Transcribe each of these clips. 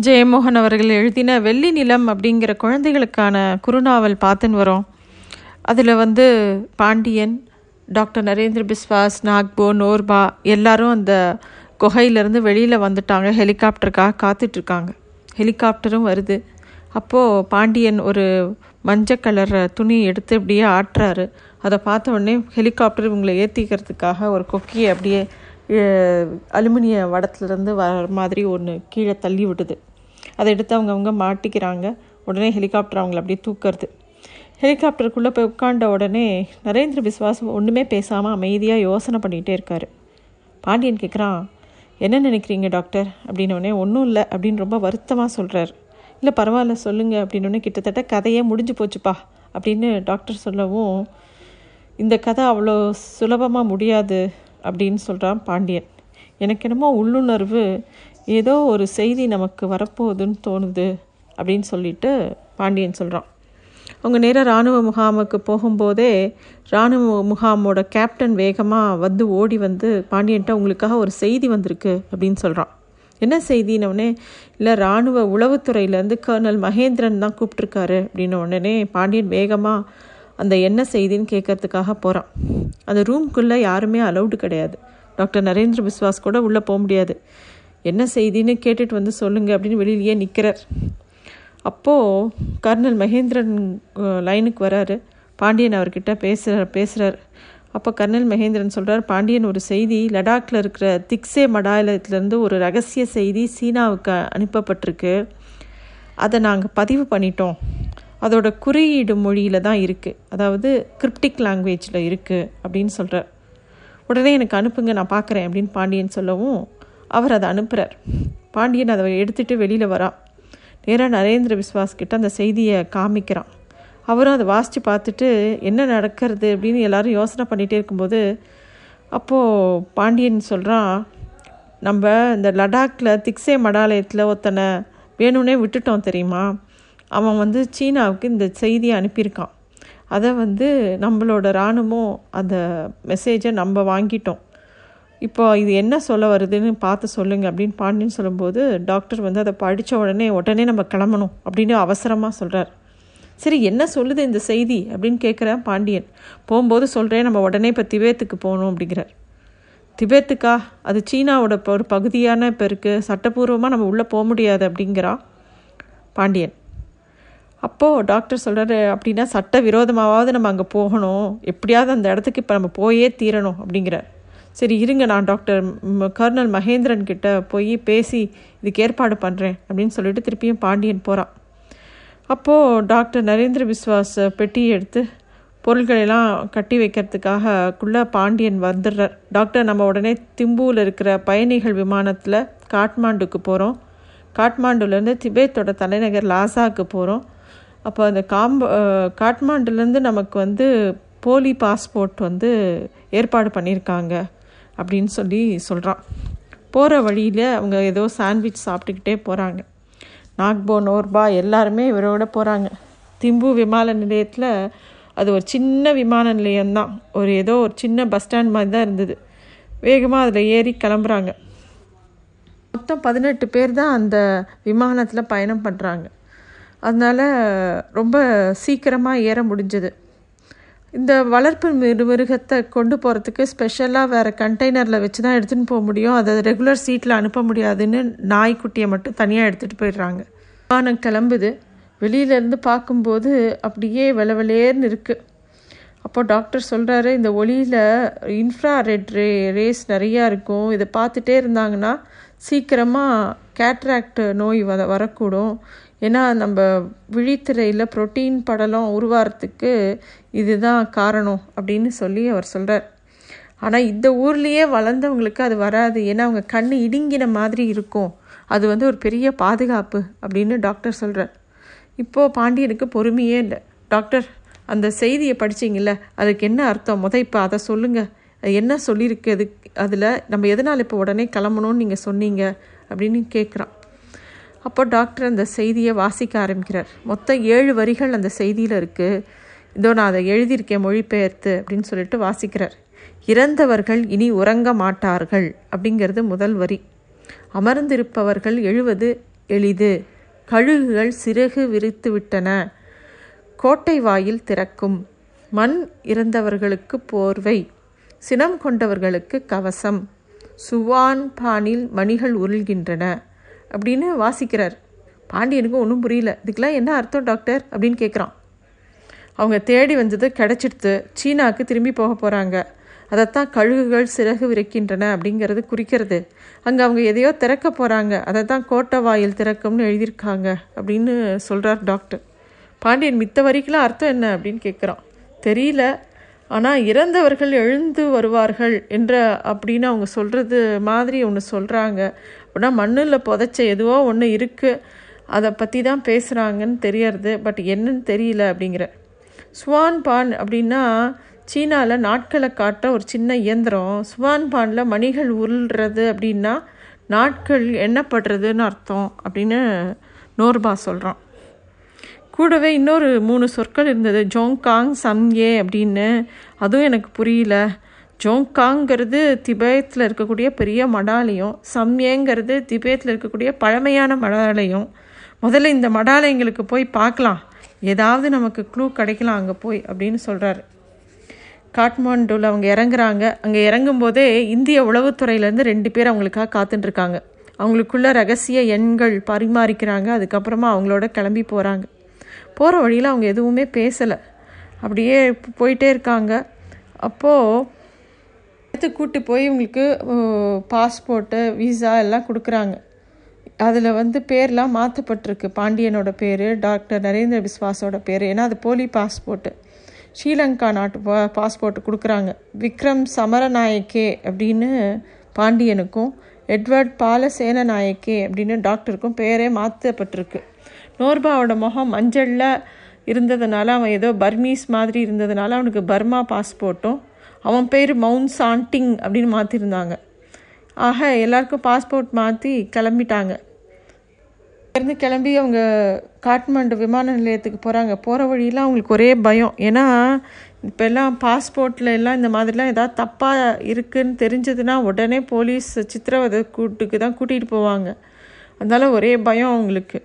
ஜெயமோகன் அவர்கள் எழுதின வெள்ளி நிலம் அப்படிங்கிற குழந்தைகளுக்கான குறுநாவல் பார்த்துன்னு வரோம். அதில் வந்து பாண்டியன் டாக்டர் நரேந்திர பிஸ்வாஸ் நாக்போ நோர்பா எல்லாரும் அந்த குகையிலேருந்து வெளியில் வந்துட்டாங்க. ஹெலிகாப்டருக்காக காத்துட்ருக்காங்க. ஹெலிகாப்டரும் வருது. அப்போது பாண்டியன் ஒரு மஞ்சள் கலர் துணி எடுத்து அப்படியே ஆட்டுறாரு. அதை பார்த்த உடனே ஹெலிகாப்டர் இவங்களை ஏற்றிக்கிறதுக்காக ஒரு கொக்கியை அப்படியே அலுமினிய வடத்துலேருந்து வர மாதிரி ஒன்று கீழே தள்ளி விடுது அதை எடுத்து அவங்கவுங்க மாட்டிக்கிறாங்க. உடனே ஹெலிகாப்டர் அவங்கள அப்படியே தூக்குறது. ஹெலிகாப்டருக்குள்ளே போய் உட்காண்ட உடனே நரேந்திர பிஸ்வாஸ் ஒன்றுமே பேசாமல் அமைதியாக யோசனை பண்ணிகிட்டே இருக்கார். பாண்டியன் கேட்குறான் என்ன நினைக்கிறீங்க டாக்டர்? அப்படின்னோடனே ஒன்றும் இல்லை அப்படின்னு ரொம்ப வருத்தமாக சொல்கிறார் இல்லை பரவாயில்ல சொல்லுங்கள் அப்படின்னோடனே கிட்டத்தட்ட கதையே முடிஞ்சு போச்சுப்பா அப்படின்னு டாக்டர் சொல்லவும் இந்த கதை அவ்வளோ சுலபமாக முடியாது அப்படின்னு சொல்கிறான் பாண்டியன். எனக்கு என்னமோ உள்ளுணர்வு ஏதோ ஒரு செய்தி நமக்கு வரப்போகுதுன்னு தோணுது அப்படின்னு சொல்லிட்டு பாண்டியன் சொல்கிறான் அவங்க நேராக இராணுவ முகாமுக்கு போகும்போதே இராணுவ முகாமோட கேப்டன் வேகமாக வந்து ஓடி வந்து பாண்டியன்ட்ட உங்களுக்காக ஒரு செய்தி வந்திருக்கு அப்படின்னு சொல்கிறான் என்ன செய்தினவுடனே இல்லை இராணுவ உளவுத்துறையிலேருந்து கர்னல் மகேந்திரன் தான் கூப்பிட்ருக்காரு அப்படின்ன உடனே பாண்டியன் வேகமாக அந்த என்ன செய்தின்னு கேட்கறதுக்காக போகிறான் அந்த ரூம்குள்ளே யாருமே அலௌடு கிடையாது. டாக்டர் நரேந்திர பிஸ்வாஸ் கூட உள்ளே போக முடியாது. என்ன செய்தின்னு கேட்டுட்டு வந்து சொல்லுங்கள் அப்படின்னு வெளியிலேயே நிற்கிறார் அப்போது கர்னல் மகேந்திரன் லைனுக்கு வராரு. பாண்டியன் அவர்கிட்ட பேசுகிறார் பேசுகிறார் அப்போ கர்னல் மகேந்திரன் சொல்கிறார் பாண்டியன் ஒரு செய்தி லடாக்கில் இருக்கிற திக்ஸே மடாலயத்துலேருந்து ஒரு ரகசிய செய்தி சீனாவுக்கு அனுப்பப்பட்டிருக்கு. அதை நாங்கள் பதிவு பண்ணிட்டோம். அதோட குறியீடு மொழியில் தான் இருக்குது அதாவது கிரிப்டிக் லாங்குவேஜில் இருக்குது அப்படின்னு சொல்கிறார் உடனே எனக்கு அனுப்புங்க நான் பார்க்குறேன் அப்படின்னு பாண்டியன் சொல்லவும் அவர் அதை அனுப்புகிறார் பாண்டியன் அதை எடுத்துகிட்டு வெளியில் வரான். நேராக நரேந்திர விஸ்வாஸ் கிட்ட அந்த செய்தியை காமிக்கிறான். அவரும் அதை வாசித்து பார்த்துட்டு என்ன நடக்கிறது? அப்படின்னு எல்லாரும் யோசனை பண்ணிகிட்டே இருக்கும்போது அப்போது பாண்டியன் சொல்கிறான் நம்ம இந்த லடாக்கில் திக்ஸே மடாலயத்தில் ஒருத்தனை வேணும்னே விட்டுட்டோம் தெரியுமா? அவன் வந்து சீனாவுக்கு இந்த செய்தியை அனுப்பியிருக்கான். அதை வந்து நம்மளோட இராணுவம் அந்த மெசேஜை நம்ம வாங்கிட்டோம். இப்போ இது என்ன சொல்ல வருதுன்னு பார்த்து சொல்லுங்கள் அப்படின்னு பாண்டியன் சொல்லும்போது டாக்டர் வந்து அதை படித்த உடனே உடனே நம்ம கிளம்பணும் அப்படின்னு அவசரமாக சொல்கிறார் சரி என்ன சொல்லுது இந்த செய்தி அப்படின்னு கேட்குறேன் பாண்டியன். போகும்போது சொல்கிறேன் நம்ம உடனே இப்போ திபேத்துக்கு போகணும் அப்படிங்கிறார். திபேத்துக்கா? அது சீனாவோட ஒரு பகுதியான இப்போ இருக்குது சட்டப்பூர்வமாக நம்ம உள்ளே போக முடியாது அப்படிங்கிறான் பாண்டியன். அப்போது டாக்டர் சொல்கிறாரு அப்படின்னா சட்ட விரோதமாவது நம்ம அங்கே போகணும். எப்படியாவது அந்த இடத்துக்கு இப்போ நம்ம போயே தீரணும் அப்படிங்கிறார். சரி இருங்க நான் டாக்டர் கர்னல் மகேந்திரன் கிட்ட போய் பேசி இதுக்கு ஏற்பாடு பண்ணுறேன் அப்படின்னு சொல்லிட்டு திருப்பியும் பாண்டியன் போகிறான் அப்போது டாக்டர் நரேந்திர விஸ்வாஸ் பெட்டியை எடுத்து பொருள்களெல்லாம் கட்டி வைக்கிறதுக்காகக்குள்ளே பாண்டியன் வந்துடுறார். டாக்டர் நம்ம உடனே திம்பூவில் இருக்கிற பயணிகள் விமானத்தில் காட்மாண்டுக்கு போகிறோம் காட்மாண்டுலேருந்து திபேத்தோட தலைநகர் லாசாவுக்கு போகிறோம் அப்போ அந்த காம்ப காட்மாண்டுலேருந்து நமக்கு வந்து போலி பாஸ்போர்ட் வந்து ஏற்பாடு பண்ணியிருக்காங்க அப்படின்னு சொல்லி சொல்கிறான் போகிற வழியில் அவங்க ஏதோ சாண்ட்விச் சாப்பிட்டுக்கிட்டே போகிறாங்க நாக்போ நோர்பா எல்லாருமே இவரோட போகிறாங்க திம்பு விமான நிலையத்தில் அது ஒரு சின்ன விமான நிலையம்தான். ஒரு ஏதோ ஒரு சின்ன பஸ் ஸ்டாண்ட் மாதிரி தான் இருந்தது. வேகமாக அதில் ஏறி கிளம்புறாங்க. மொத்தம் பதினெட்டு பேர் தான் அந்த விமானத்தில் பயணம் பண்ணுறாங்க அதனால் ரொம்ப சீக்கிரமாக ஏற முடிஞ்சது. இந்த வளர்ப்பு மிரு மிருகத்தை கொண்டு போகிறதுக்கு ஸ்பெஷலாக வேறு கண்டெய்னரில் வச்சு தான் எடுத்துகிட்டு போக முடியும். அதை ரெகுலர் சீட்டில் அனுப்ப முடியாதுன்னு நாய்க்குட்டியை மட்டும் தனியாக எடுத்துகிட்டு போயிடுறாங்க. விமானம் கிளம்புது. வெளியிலேருந்து பார்க்கும்போது அப்படியே விளவலேர்னு இருக்குது அப்போ டாக்டர் சொல்கிறாரு இந்த ஒளியில் இன்ஃப்ரா ரெட் ரே ரேஸ் நிறையா இருக்கும். இதை பார்த்துட்டே இருந்தாங்கன்னா சீக்கிரமாக கேட்ராக்ட் நோய் வர வரக்கூடும். ஏன்னா நம்ம விழித்திரையில் புரோட்டீன் படலம் உருவாகிறதுக்கு இதுதான் காரணம் அப்படின்னு சொல்லி அவர் சொல்கிறார் ஆனால் இந்த ஊர்லேயே வளர்ந்தவங்களுக்கு அது வராது. ஏன்னா அவங்க கண் இடுங்கின மாதிரி இருக்கும். அது வந்து ஒரு பெரிய பாதுகாப்பு அப்படின்னு டாக்டர் சொல்கிறார் இப்போது பாண்டியனுக்கு பொறுமையே இல்லை. டாக்டர் அந்த செய்தியை படிச்சீங்கல்ல அதுக்கு என்ன அர்த்தம்? முத இப்போ அதை சொல்லுங்கள் அது என்ன சொல்லியிருக்கு? அது அதில் நம்ம எதனால் இப்போ உடனே கிளம்பணும்னு நீங்கள் சொன்னீங்க அப்படின்னு கேட்குறான் அப்போ டாக்டர் அந்த செய்தியை வாசிக்க ஆரம்பிக்கிறார். மொத்தம் ஏழு வரிகள் அந்த செய்தியில் இருக்குது இதோ நான் அதை எழுதியிருக்கேன் மொழிபெயர்த்து அப்படின்னு சொல்லிட்டு வாசிக்கிறார். இறந்தவர்கள் இனி உறங்க மாட்டார்கள் அப்படிங்கிறது முதல் வரி. அமர்ந்திருப்பவர்கள் எழுவது எளிது. கழுகுகள் சிறகு விரித்து விட்டன. கோட்டை வாயில் திறக்கும். மண் இறந்தவர்களுக்கு போர்வை. சினம் கொண்டவர்களுக்கு கவசம். சுவான் பானில் மணிகள் உருள்கின்றன. அப்படின்னு வாசிக்கிறார். பாண்டியனுக்கும் ஒன்றும் புரியல. இதுக்கெலாம் என்ன அர்த்தம் டாக்டர்? அப்படின்னு கேட்குறான் அவங்க தேடி வந்தது கிடச்சிடுத்து. சீனாவுக்கு திரும்பி போக போகிறாங்க அதைத்தான் கழுகுகள் சிறகு விரைக்கின்றன அப்படிங்கிறது குறிக்கிறது. அங்கே அவங்க எதையோ திறக்க போகிறாங்க அதை தான் கோட்டை வாயில் திறக்கும்னு எழுதியிருக்காங்க அப்படின்னு சொல்கிறார் டாக்டர். பாண்டியன் மித்த வரைக்கெலாம் அர்த்தம் என்ன? அப்படின்னு கேட்குறான் தெரியல. ஆனால் இறந்தவர்கள் எழுந்து வருவார்கள் என்ற அப்படின்னு அவங்க சொல்கிறது மாதிரி ஒன்று சொல்கிறாங்க அப்படின்னா மண்ணில் புதைச்ச எதுவோ ஒன்று இருக்குது அதை பற்றி தான் பேசுகிறாங்கன்னு தெரியறது. பட் என்னன்னு தெரியல அப்படிங்கிற. ஸ்வான் பான் அப்படின்னா சீனாவில் நாட்களை காட்ட ஒரு சின்ன இயந்திரம். ஸ்வான் பானில் மணிகள் உருள்றது அப்படின்னா நாட்கள் எண்ணப்படுறதுன்னு அர்த்தம் அப்படின்னு நோர்பா சொல்கிறான் கூடவே இன்னொரு மூணு சொற்கள் இருந்தது. ஜோங்காங் சம்யே அப்படின்னு. அதுவும் எனக்கு புரியல. ஜோங்காங்கிறது திபேத்தில் இருக்கக்கூடிய பெரிய மடாலயம். சம்யேங்கிறது திபேத்தில் இருக்கக்கூடிய பழமையான மடாலயம். முதல்ல இந்த மடாலயங்களுக்கு போய் பார்க்கலாம். ஏதாவது நமக்கு க்ளூ கிடைக்கலாம் அங்கே போய் அப்படின்னு சொல்கிறாரு காட்மாண்டுவில் அவங்க இறங்குறாங்க. அங்கே இறங்கும்போதே இந்திய உளவுத்துறையிலேருந்து ரெண்டு பேர் அவங்களுக்காக காத்துட்ருக்காங்க அவங்களுக்குள்ள ரகசிய எண்கள் பரிமாறிக்கிறாங்க. அதுக்கப்புறமா அவங்களோட கிளம்பி போகிறாங்க போகிற வழியில் அவங்க எதுவுமே பேசலை. அப்படியே போயிட்டே இருக்காங்க. அப்போது எடுத்து கூட்டி போய் இவங்களுக்கு பாஸ்போர்ட்டு விசா எல்லாம் கொடுக்குறாங்க. அதில் வந்து பேர்லாம் மாற்றப்பட்டிருக்கு பாண்டியனோட பேர் டாக்டர் நரேந்திர விஸ்வாஸோட பேர். ஏன்னா அது போலி பாஸ்போர்ட்டு ஸ்ரீலங்கா நாட்டு பா பாஸ்போர்ட் கொடுக்குறாங்க. விக்ரம் சமரநாயக்கே அப்படின்னு பாண்டியனுக்கும் எட்வர்ட் பாலசேன நாயக்கே அப்படின்னு டாக்டருக்கும் பேரே மாற்றப்பட்டிருக்கு நோர்பாவோட முகம் மஞ்சளில் இருந்ததுனால அவன் ஏதோ பர்மீஸ் மாதிரி இருந்ததுனால அவனுக்கு பர்மா பாஸ்போர்ட்டும் அவன் பேர் மவுண்ட் சாண்டிங் அப்படின்னு மாற்றிருந்தாங்க ஆக எல்லாருக்கும் பாஸ்போர்ட் மாற்றி கிளம்பிட்டாங்க. இருந்து கிளம்பி அவங்க காட்மாண்டு விமான நிலையத்துக்கு போகிறாங்க போகிற வழியெலாம் அவங்களுக்கு ஒரே பயம். ஏன்னா இப்போ எல்லாம் பாஸ்போர்ட்டில் எல்லாம் இந்த மாதிரிலாம் ஏதாவது தப்பாக இருக்குன்னு தெரிஞ்சதுன்னா உடனே போலீஸ் சித்திரவதை கூட்டுக்கு தான் கூட்டிகிட்டு போவாங்க. அதனால் ஒரே பயம் அவங்களுக்கு.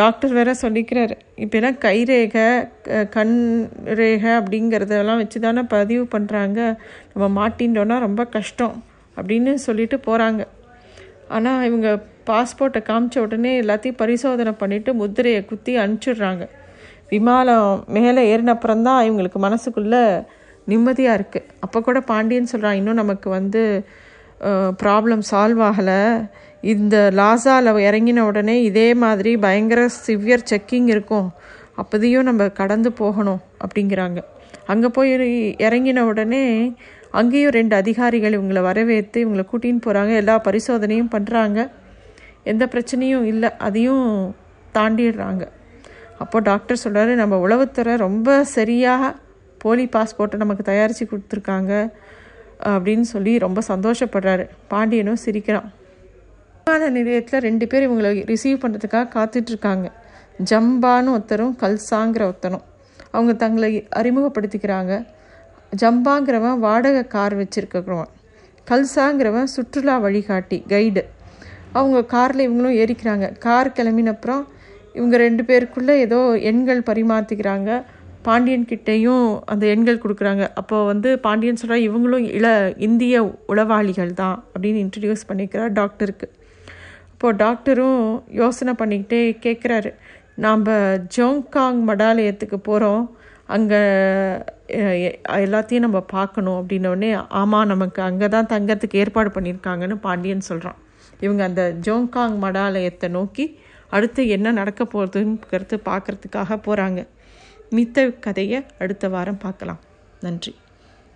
டாக்டர் வேற சொல்லிக்கிறாரு. இப்போலாம் கைரேகை கண் ரேகை அப்படிங்கிறதெல்லாம் வச்சு தானே பதிவு பண்ணுறாங்க நம்ம மாட்டின்றோன்னா ரொம்ப கஷ்டம் அப்படின்னு சொல்லிட்டு போகிறாங்க ஆனால் இவங்க பாஸ்போர்ட்டை காமிச்ச உடனே எல்லாத்தையும் பரிசோதனை பண்ணிவிட்டு முத்திரையை குத்தி அனுப்பிச்சிடுறாங்க. விமானம் மேலே ஏறினப்புறம் தான் இவங்களுக்கு மனசுக்குள்ளே நிம்மதியாக இருக்குது அப்போ கூட பாண்டியன் சொல்கிறான் இன்னும் நமக்கு வந்து ப்ராப்ளம் சால்வ் ஆகலை. இந்த லாசாவில் இறங்கின உடனே இதே மாதிரி பயங்கர சிவியர் செக்கிங் இருக்கும். அப்போதையும் நம்ம கடந்து போகணும் அப்படிங்கிறாங்க. அங்கே போய் இறங்கின உடனே அங்கேயும் ரெண்டு அதிகாரிகள் இவங்களை வரவேற்று இவங்களை கூட்டின்னு போகிறாங்க எல்லா பரிசோதனையும் பண்ணுறாங்க எந்த பிரச்சனையும் இல்லை. அதையும் தாண்டிடுறாங்க. அப்போது டாக்டர் சொல்கிறாரு நம்ம உளவுத்துறை ரொம்ப சரியாக போலி பாஸ்போர்ட்டை நமக்கு தயாரித்து கொடுத்துருக்காங்க அப்படின்னு சொல்லி ரொம்ப சந்தோஷப்படுறாரு. பாண்டியனும் சிரிக்கிறான். விமான நிலையத்தில் ரெண்டு பேர் இவங்களை ரிசீவ் பண்ணுறதுக்காக காத்துட்ருக்காங்க. ஜம்பான்னு ஒருத்தரும் கல்சாங்கிற ஒருத்தரும் அவங்க தங்களை அறிமுகப்படுத்திக்கிறாங்க. ஜம்பாங்கிறவன் வாடகை கார் வச்சுருக்கிறவன். கல்சாங்கிறவன் சுற்றுலா வழிகாட்டி கைடு அவங்க காரில் இவங்களும் ஏறிக்கிறாங்க. கார் கிளம்பினப்புறம் இவங்க ரெண்டு பேருக்குள்ளே ஏதோ எண்கள் பரிமாற்றிக்கிறாங்க பாண்டியன் கிட்டேயும் அந்த எண்கள் கொடுக்குறாங்க. அப்போ வந்து பாண்டியன் சொல்கிறா இவங்களும் இள இந்திய உளவாளிகள் தான் அப்படின்னு இன்ட்ரடியூஸ் பண்ணிக்கிறார் டாக்டருக்கு இப்போது டாக்டரும் யோசனை பண்ணிக்கிட்டே கேட்குறாரு நாம் ஜோங்காங் மடாலயத்துக்கு போகிறோம் அங்கே எல்லாத்தையும் நம்ம பார்க்கணும் அப்படின்னோடனே ஆமாம் நமக்கு அங்கே தான் தங்கறதுக்கு ஏற்பாடு பண்ணியிருக்காங்கன்னு பாண்டியன் சொல்கிறான் இவங்க அந்த ஜோங்காங் மடாலயத்தை நோக்கி அடுத்து என்ன நடக்க போகிறதுங்கிறது பார்க்குறதுக்காக போகிறாங்க மித்த கதையை அடுத்த வாரம் பார்க்கலாம். நன்றி.